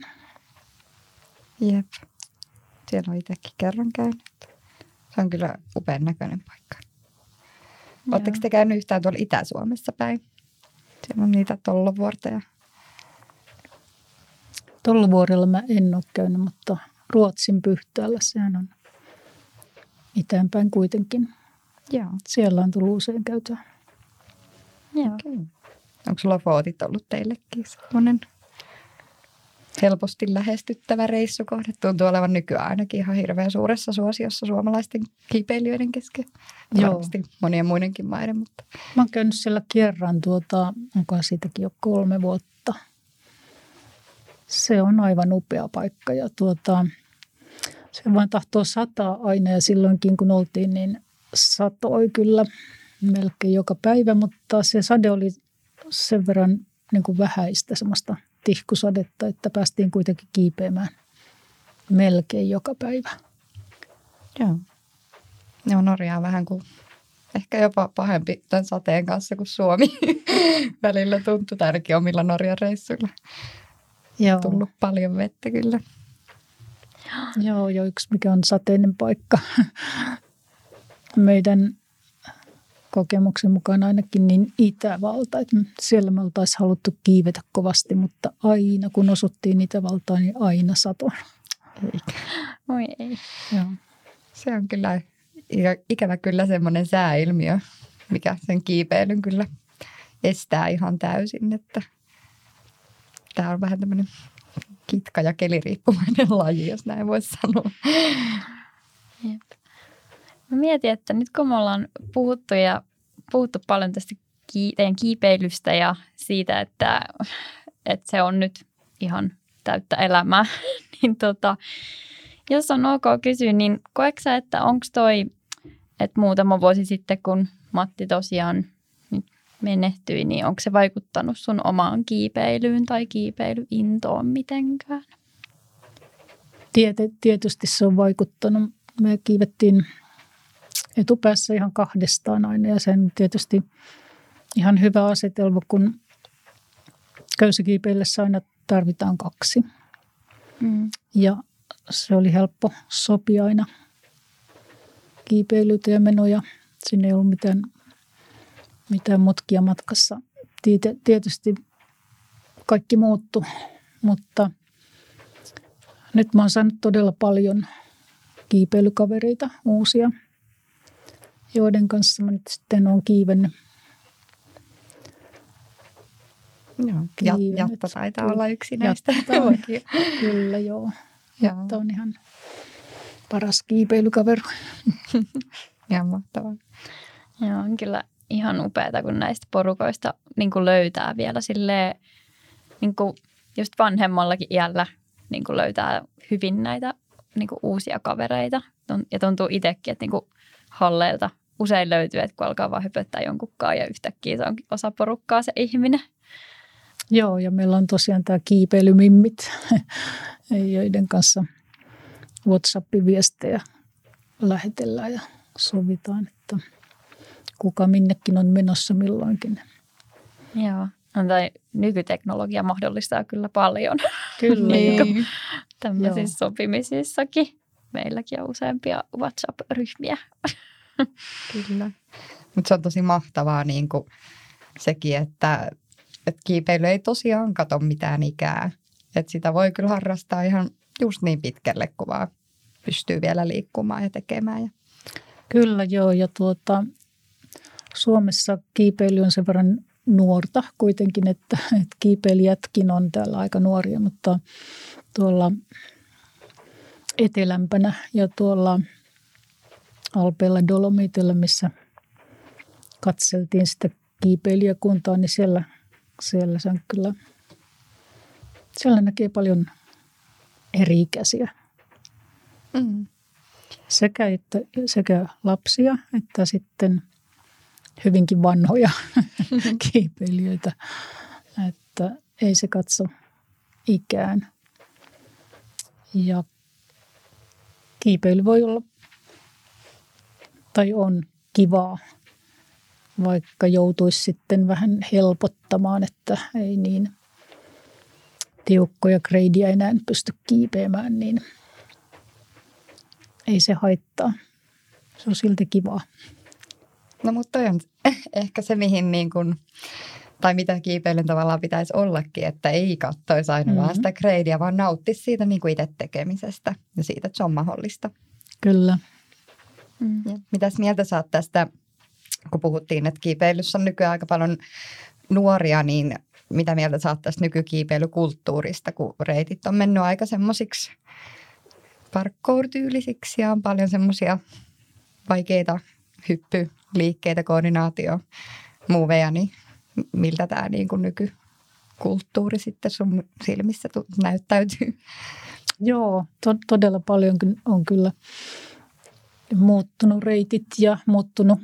Jep. Siellä on itsekin kerran käynyt. Se on kyllä upean näköinen paikka. Oletteko te käynyt yhtään tuolla Itä-Suomessa päin? Siellä on niitä tollovuorteja. Tuolla vuorella mä en ole käynyt, mutta Ruotsin pyhtäällä sehän on itäänpäin kuitenkin. Joo. Siellä on tullut usein käytyä. Joo. Okay. Onko sulla footit ollut teillekin sellainen helposti lähestyttävä reissukohde? Tuntuu olevan nykyään ainakin ihan hirveän suuressa suosiossa suomalaisten kiipeilijöiden kesken. Joo. Varmasti monien muidenkin maiden, mutta Mä oon käynyt siellä kerran, tuota, onko siitäkin jo kolme vuotta. Se on aivan upea paikka ja tuota, se vaan tahtoo sataa aina ja silloinkin kun oltiin, niin satoi kyllä melkein joka päivä, mutta se sade oli sen verran niin kuin vähäistä semmoista tihkusadetta, että päästiin kuitenkin kiipeämään melkein joka päivä. joo. Joo, Norja on vähän kuin ehkä jopa pahempi tämän sateen kanssa kuin Suomi. Välillä tuntuu, tai ainakin omilla Norjan reissuilla. Joo. Tullut paljon vettä kyllä. Joo, jo yksi mikä on sateinen paikka. Meidän kokemuksen mukaan ainakin niin Itävalta. Että siellä me oltaisiin haluttu kiivetä kovasti, mutta aina kun osuttiin Itävaltaan, niin aina sato. Eikä. Oi ei. Joo. Se on kyllä ikä- ikävä kyllä semmoinen sääilmiö, mikä sen kiipeilyn kyllä estää ihan täysin, että tämä on vähän tämmöinen kitka- ja keliriippuvainen laji, jos näin voisi sanoa. Jep. Mä mietin, että nyt kun me ollaan puhuttu ja puhuttu paljon tästä teidän kiipeilystä ja siitä, että, että se on nyt ihan täyttä elämää, niin tota, jos on ok kysyä, niin koetko että onko toi, että muutama vuosi sitten, kun Matti tosiaan nyt menehtyi, niin onko se vaikuttanut sun omaan kiipeilyyn tai kiipeilyintoon mitenkään? Tiete, tietysti se on vaikuttanut. Me kiivettiin etupäässä ihan kahdestaan aina ja sen tietysti ihan hyvä asetelma, kun köysikiipeillessä aina tarvitaan kaksi. Mm. Ja se oli helppo sopia aina kiipeilyitä ja menoja. Siinä ei ollut mitään, mitään mutkia matkassa. Tietysti kaikki muuttu, mutta nyt mä oon saanut todella paljon kiipeilykavereita uusia, joiden kanssa mä nyt sitten oon kiivennyt. Joo. Kiivennyt. Jatta taitaa Kyllä. olla yksi näistä. Jatta on. Kyllä joo. Mutta on ihan paras kiipeilykaveri. Ihan mahtavaa. Joo, on kyllä ihan upeaa, kun näistä porukoista niin kuin löytää vielä silleen, niin kuin just vanhemmallakin iällä niin kuin löytää hyvin näitä niin kuin uusia kavereita. Ja tuntuu itsekin, että niin kuin halleilta usein löytyy, että kun alkaa vaan höpöttää jonkunkaan ja yhtäkkiä se onkin osa porukkaa se ihminen. Joo, ja meillä on tosiaan tämä kiipeilymimmit, joiden kanssa WhatsApp-viestejä lähetellään ja sovitaan, että kuka minnekin on menossa milloinkin. Joo. No, tai nykyteknologia mahdollistaa kyllä paljon Kyllä, Niin joo. tämmöisissä sopimisissakin. meilläkin on useampia WhatsApp-ryhmiä. Kyllä. Mutta se on tosi mahtavaa niin kuin sekin, että, että kiipeily ei tosiaan kato mitään ikää. Että sitä voi kyllä harrastaa ihan just niin pitkälle, kun vaan pystyy vielä liikkumaan ja tekemään. Ja Kyllä joo, ja tuota, Suomessa kiipeily on sen verran nuorta kuitenkin, että, että kiipeilijätkin on täällä aika nuoria, mutta tuolla etelämpänä ja tuolla Alpeilla Dolomitilla, missä katseltiin sitä kiipeilijäkuntaa, niin siellä, siellä se on kyllä, siellä näkee paljon eri-ikäisiä mm. sekä, että, sekä lapsia että sitten hyvinkin vanhoja kiipeilijöitä, että ei se katso ikään. Ja kiipeily voi olla tai on kivaa, vaikka joutuisi sitten vähän helpottamaan, että ei niin tiukkoja greidiä enää pysty kiipeämään, niin ei se haittaa. Se on silti kivaa. No mutta on ehkä se, mihin niin kuin, tai mitä kiipeilyn tavallaan pitäisi ollakin, että ei katsoisi aina mm-hmm. vaan sitä greidiä, vaan nauttisi siitä niin kuin itse tekemisestä ja siitä, että se on mahdollista. Kyllä. Mm. Mitäs mieltä saat tästä, kun puhuttiin, että kiipeilyssä on nykyään aika paljon nuoria, niin mitä mieltä saat tästä nykykiipeilykulttuurista, kun reitit on mennyt aika semmoisiksi parkour-tyylisiksi ja on paljon semmoisia vaikeita hyppyliikkeitä, koordinaatio, muuveja, niin miltä tämä niin kuin nykykulttuuri sitten sun silmissä näyttäytyy? Joo, to- todella paljon on kyllä muuttunut reitit ja muuttunut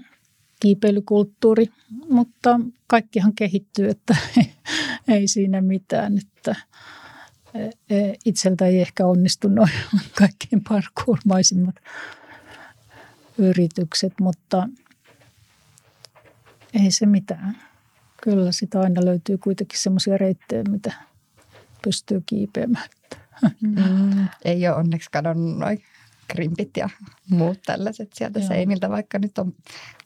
kiipeilykulttuuri, mutta kaikkihan kehittyy, että ei siinä mitään, että e, e, itseltä ei ehkä onnistu noin kaikkein parkourmaisimmat yritykset, mutta ei se mitään. Kyllä sitä aina löytyy kuitenkin semmoisia reittejä, mitä pystyy kiipeämään. Mm, ei ole onneksi kadonnut noin krimpit ja muut tällaiset sieltä Joo. seiniltä, vaikka nyt on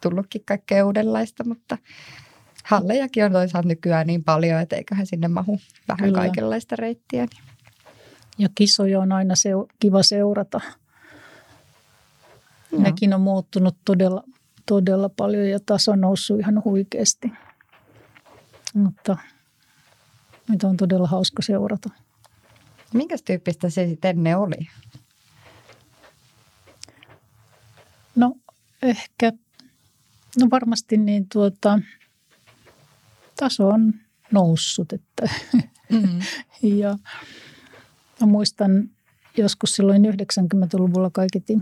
tullutkin kaikkea uudenlaista, mutta hallejakin on toisaalta nykyään niin paljon, että eiköhän sinne mahu vähän Kyllä. kaikenlaista reittiä. Niin. Ja kisoja on aina se, kiva seurata. Joo. Nekin on muuttunut todella, todella paljon ja taso on noussut ihan huikeasti. Mutta nyt on todella hauska seurata. Minkä tyyppistä se sitten ennen oli? No ehkä, no varmasti niin tuota, taso on noussut. Että mm-hmm. ja mä muistan joskus silloin 90-luvulla kaiketi,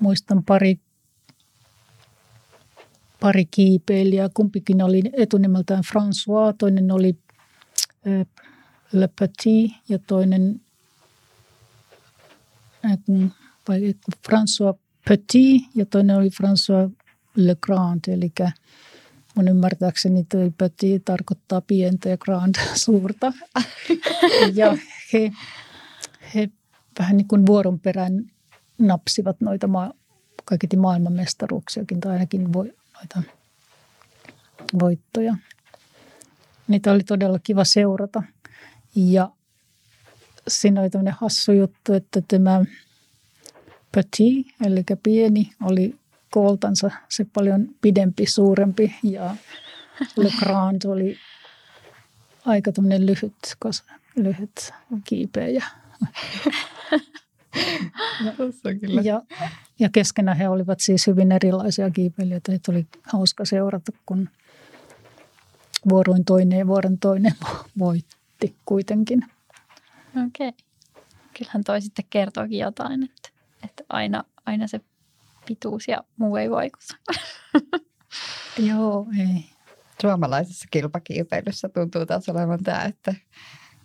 muistan pari, pari kiipeilijää. Kumpikin oli etunimeltään François, toinen oli Le Petit ja toinen vai François Petit ja toinen oli François Le Grand, eli mun ymmärtääkseni toi Petit tarkoittaa pientä ja Grand suurta. ja he, he vähän niin kuin vuoron perään napsivat noita maa, kaiketi maailmanmestaruuksiakin tai ainakin vo, noita voittoja. Niitä oli todella kiva seurata. Ja siinä oli tämmöinen hassu juttu, että tämä petit, eli pieni, oli kooltansa se paljon pidempi, suurempi ja Le Grand oli aika tämmöinen lyhyt, lyhyt kiipeä. Ja, ja, ja keskenään he olivat siis hyvin erilaisia kiipeilijöitä. Heitä oli hauska seurata, kun vuoroin toinen ja vuoron toinen voitti kuitenkin. Okei. Okay. Kyllähän toi sitten kertookin jotain, että että aina, aina se pituus ja muu ei vaikuta. Joo, ei. Suomalaisessa kilpakiipeilyssä tuntuu taas olevan tämä, että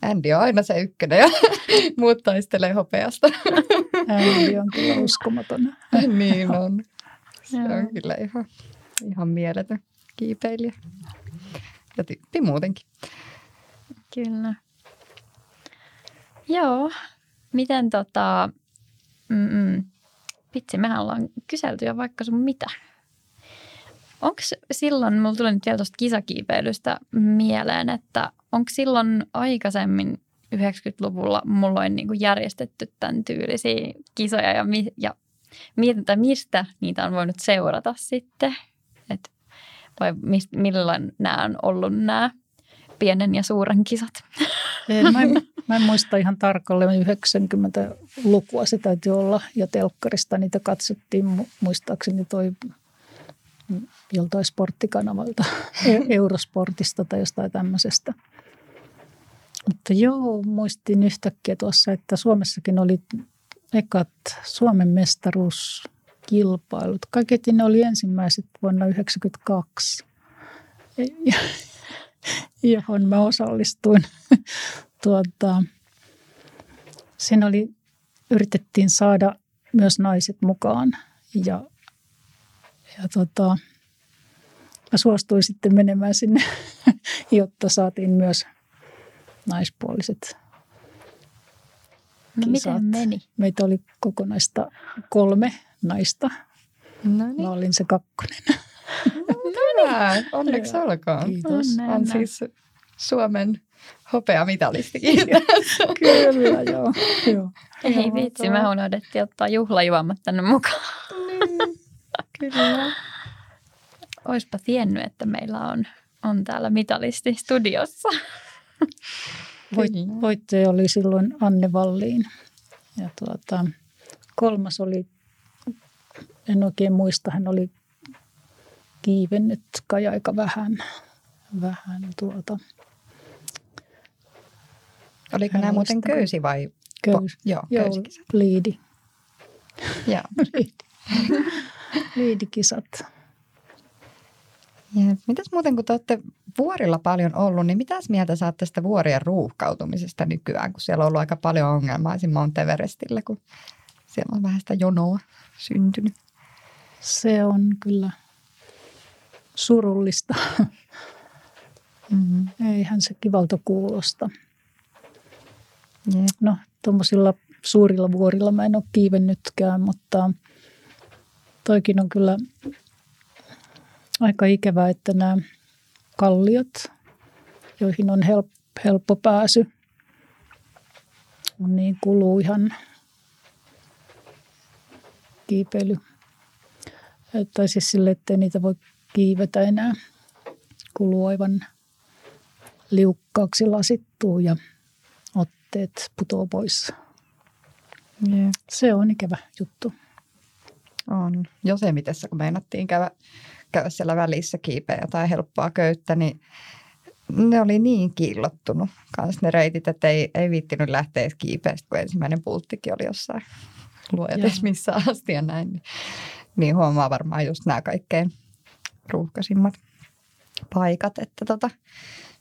Andy on aina se ykkönen ja muut taistelee hopeasta. Andy on kyllä uskomaton. niin on. Se on kyllä ihan, ihan mieletön kiipeilijä. Ja tyyppi muutenkin. Kyllä. Joo. Miten tota, mm, vitsi, mehän ollaan kyselty jo vaikka sun mitä. Onko silloin, mulla tuli nyt vielä tuosta kisakiipeilystä mieleen, että onko silloin aikaisemmin 90-luvulla mulla on niin järjestetty tämän tyylisiä kisoja ja, mi, ja mietitään, mistä niitä on voinut seurata sitten. Et, vai mist, milloin nämä on ollut nämä pienen ja suuren kisat? Ei, mä, en, mä en muista ihan tarkalleen, 90-lukua se täytyy olla ja telkkarista niitä katsottiin muistaakseni toi joltain sporttikanavalta, e- Eurosportista tai jostain tämmöisestä. Mutta joo, muistin yhtäkkiä tuossa, että Suomessakin oli ekat Suomen mestaruuskilpailut. Kaiketi ne oli ensimmäiset vuonna 1992, johon mä osallistuin. tuota, siinä oli, yritettiin saada myös naiset mukaan ja, ja tota, mä suostuin sitten menemään sinne, jotta saatiin myös naispuoliset No, kisat. miten meni? Meitä oli kokonaista kolme naista. No Mä niin, olin se kakkonen. Hyvä. Onneksi olkoon. Kiitos. Onnea. On siis Suomen hopeamitalistikin. Kyllä, joo. joo. Ei vitsi, me unohdettiin ottaa juhlajuomat tänne mukaan. Niin, Kyllä. Oispa tiennyt, että meillä on, on täällä mitalisti studiossa. Voit, voittaja oli silloin Anne Valliin. Ja tuota, kolmas oli, en oikein muista, hän oli kiivennyt kai aika vähän. vähän tuota, Oliko Mä nämä muuten köysi vai? köys, Joo, joo, köysikisat. liidi, Joo. liidikisat. Jep. Mitäs muuten, kun te olette vuorilla paljon ollut, niin mitäs mieltä saatte tästä vuorien ruuhkautumisesta nykyään, kun siellä on ollut aika paljon ongelmaa esim. Mount Everestillä, kun siellä on vähän sitä jonoa syntynyt. Se on kyllä surullista. Mm-hmm. Eihän se kivalta kuulosta. No, tuommoisilla suurilla vuorilla mä en ole kiivennytkään, mutta toikin on kyllä aika ikävää, että nämä kalliot, joihin on help, helppo pääsy, on niin kuluu ihan kiipeily. Tai siis sille, ettei niitä voi kiivetä enää. Kuluu aivan liukkaaksi lasittuu ja otteet putoo pois. Jep. Se on ikävä juttu. On. Josemitessä, kun meinattiin käydä, käydä siellä välissä kiipeä jotain helppoa köyttä, niin ne oli niin kiillottunut kans ne reitit, että ei, ei viittinyt lähteä kiipeästä, kun ensimmäinen pulttikin oli jossain luojates missä asti ja näin. Niin, niin huomaa varmaan just nämä kaikkein ruuhkaisimmat paikat, että tota,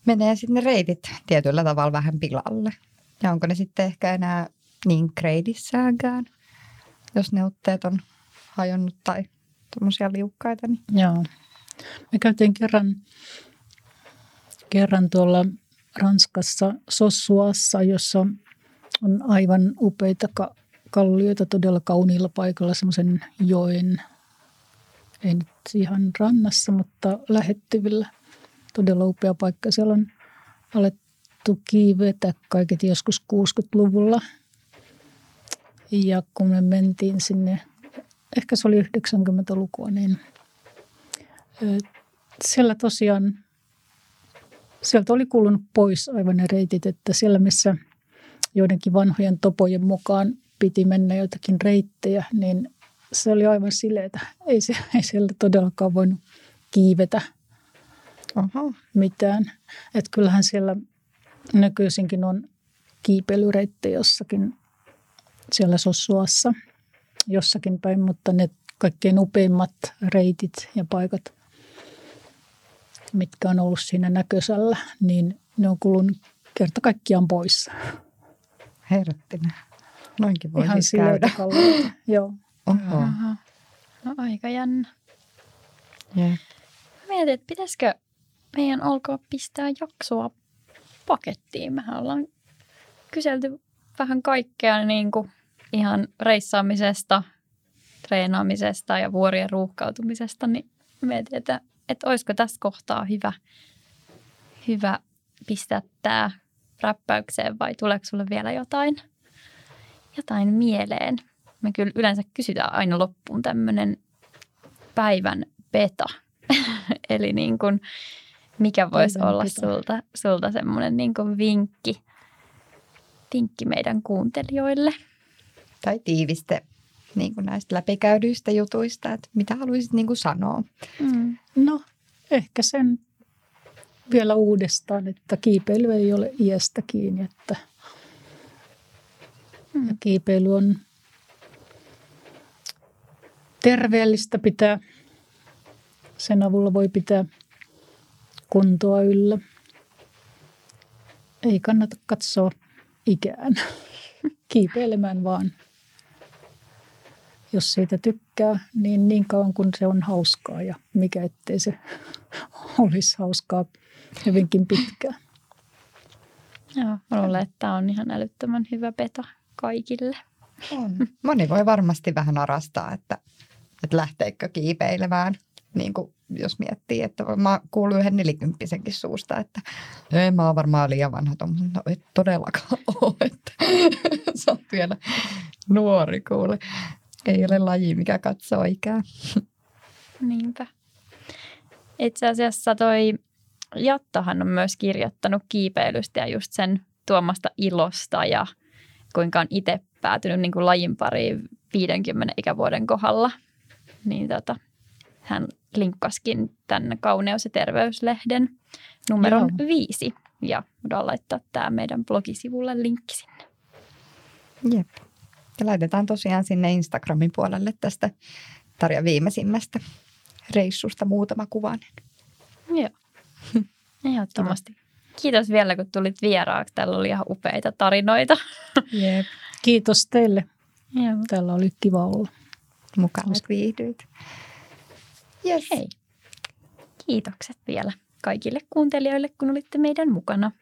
menee sitten ne reitit tietyllä tavalla vähän pilalle. Ja onko ne sitten ehkä enää niin kreidissäänkään, jos ne otteet on hajonnut tai tuommoisia liukkaita. Niin. Joo. Me käytiin kerran, kerran tuolla Ranskassa Sossuassa, jossa on aivan upeita ka- kallioita todella kauniilla paikalla semmoisen joen, ei nyt ihan rannassa, mutta lähettyvillä. Todella upea paikka. Siellä on alettu kiivetä kaiket joskus 60-luvulla. Ja kun me mentiin sinne, ehkä se oli 90-lukua, niin siellä tosiaan, sieltä oli kulunut pois aivan ne reitit, että siellä missä joidenkin vanhojen topojen mukaan piti mennä jotakin reittejä, niin se oli aivan sileitä. Ei, se, ei siellä todellakaan voinut kiivetä Oho. mitään. Että kyllähän siellä nykyisinkin on kiipeilyreittejä jossakin siellä Sossuassa jossakin päin, mutta ne kaikkein upeimmat reitit ja paikat, mitkä on ollut siinä näkösällä, niin ne on kulunut kerta kaikkiaan pois. Herrattinen. Noinkin voi Ihan siis käydä. Joo. Oho. Aha. No aika jännä. Jep. Mietin, että pitäisikö meidän alkaa pistää jaksoa pakettiin. Mehän ollaan kyselty vähän kaikkea niin kuin ihan reissaamisesta, treenaamisesta ja vuorien ruuhkautumisesta, niin mietin, että, että olisiko tässä kohtaa hyvä, hyvä pistää tämä räppäykseen vai tuleeko sulle vielä jotain, jotain mieleen? Me kyllä yleensä kysytään aina loppuun tämmöinen päivän beta. Eli niin kuin, mikä voisi päivän olla beta. sulta, sulta semmoinen niin kuin vinkki, vinkki meidän kuuntelijoille? Tai tiiviste niin kuin näistä läpikäydyistä jutuista, että mitä haluaisit niin kuin sanoa? Mm. No, ehkä sen vielä uudestaan, että kiipeily ei ole iästä kiinni, että mm. ja kiipeily on terveellistä pitää. Sen avulla voi pitää kuntoa yllä. Ei kannata katsoa ikään. Kiipeilemään vaan. Jos siitä tykkää, niin niin kauan kuin se on hauskaa ja mikä ettei se olisi hauskaa hyvinkin pitkään. Joo, mä luulen, että tämä on ihan älyttömän hyvä beta kaikille. On. Moni voi varmasti vähän arastaa, että, että lähteekö kiipeilemään. Niin kuin jos miettii, että mä kuulun yhden nelikymppisenkin suusta, että ei mä oon varmaan liian vanha No ei todellakaan ole, että sä oot vielä nuori kuule. Ei ole laji, mikä katsoo ikää. Niinpä. Itse asiassa toi Jattahan on myös kirjoittanut kiipeilystä ja just sen tuomasta ilosta ja kuinka on itse päätynyt niin kuin lajin pariin 50 ikävuoden kohdalla. Niin tota, hän linkkaskin tänne Kauneus- ja terveyslehden numeron Joo. viisi. Ja voidaan laittaa tämä meidän blogisivulle linkki sinne. Jep. Ja laitetaan tosiaan sinne Instagramin puolelle tästä Tarja viimeisimmästä reissusta muutama kuvainen. Joo. Ehdottomasti. Kiitos vielä, kun tulit vieraaksi. Täällä oli ihan upeita tarinoita. Jep. Kiitos teille. Joo. Täällä oli kiva olla. Mukava viihdyit. Yes. Hei. Kiitokset vielä kaikille kuuntelijoille, kun olitte meidän mukana.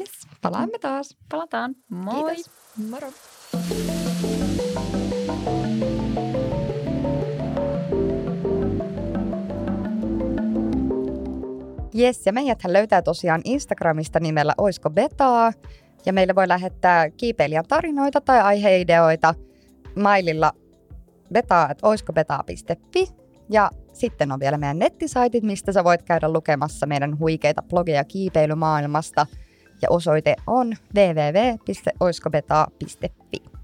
Yes, palaamme taas. Palataan. Moi. Kiitos. Moro. Jes, ja meidät löytää tosiaan Instagramista nimellä Oisko Betaa. Ja meille voi lähettää kiipeilijän tarinoita tai aiheideoita maililla betaa.oiskobetaa.fi. Ja sitten on vielä meidän nettisaitit, mistä sä voit käydä lukemassa meidän huikeita blogeja kiipeilymaailmasta. Ja osoite on www.oiskobetaa.fi.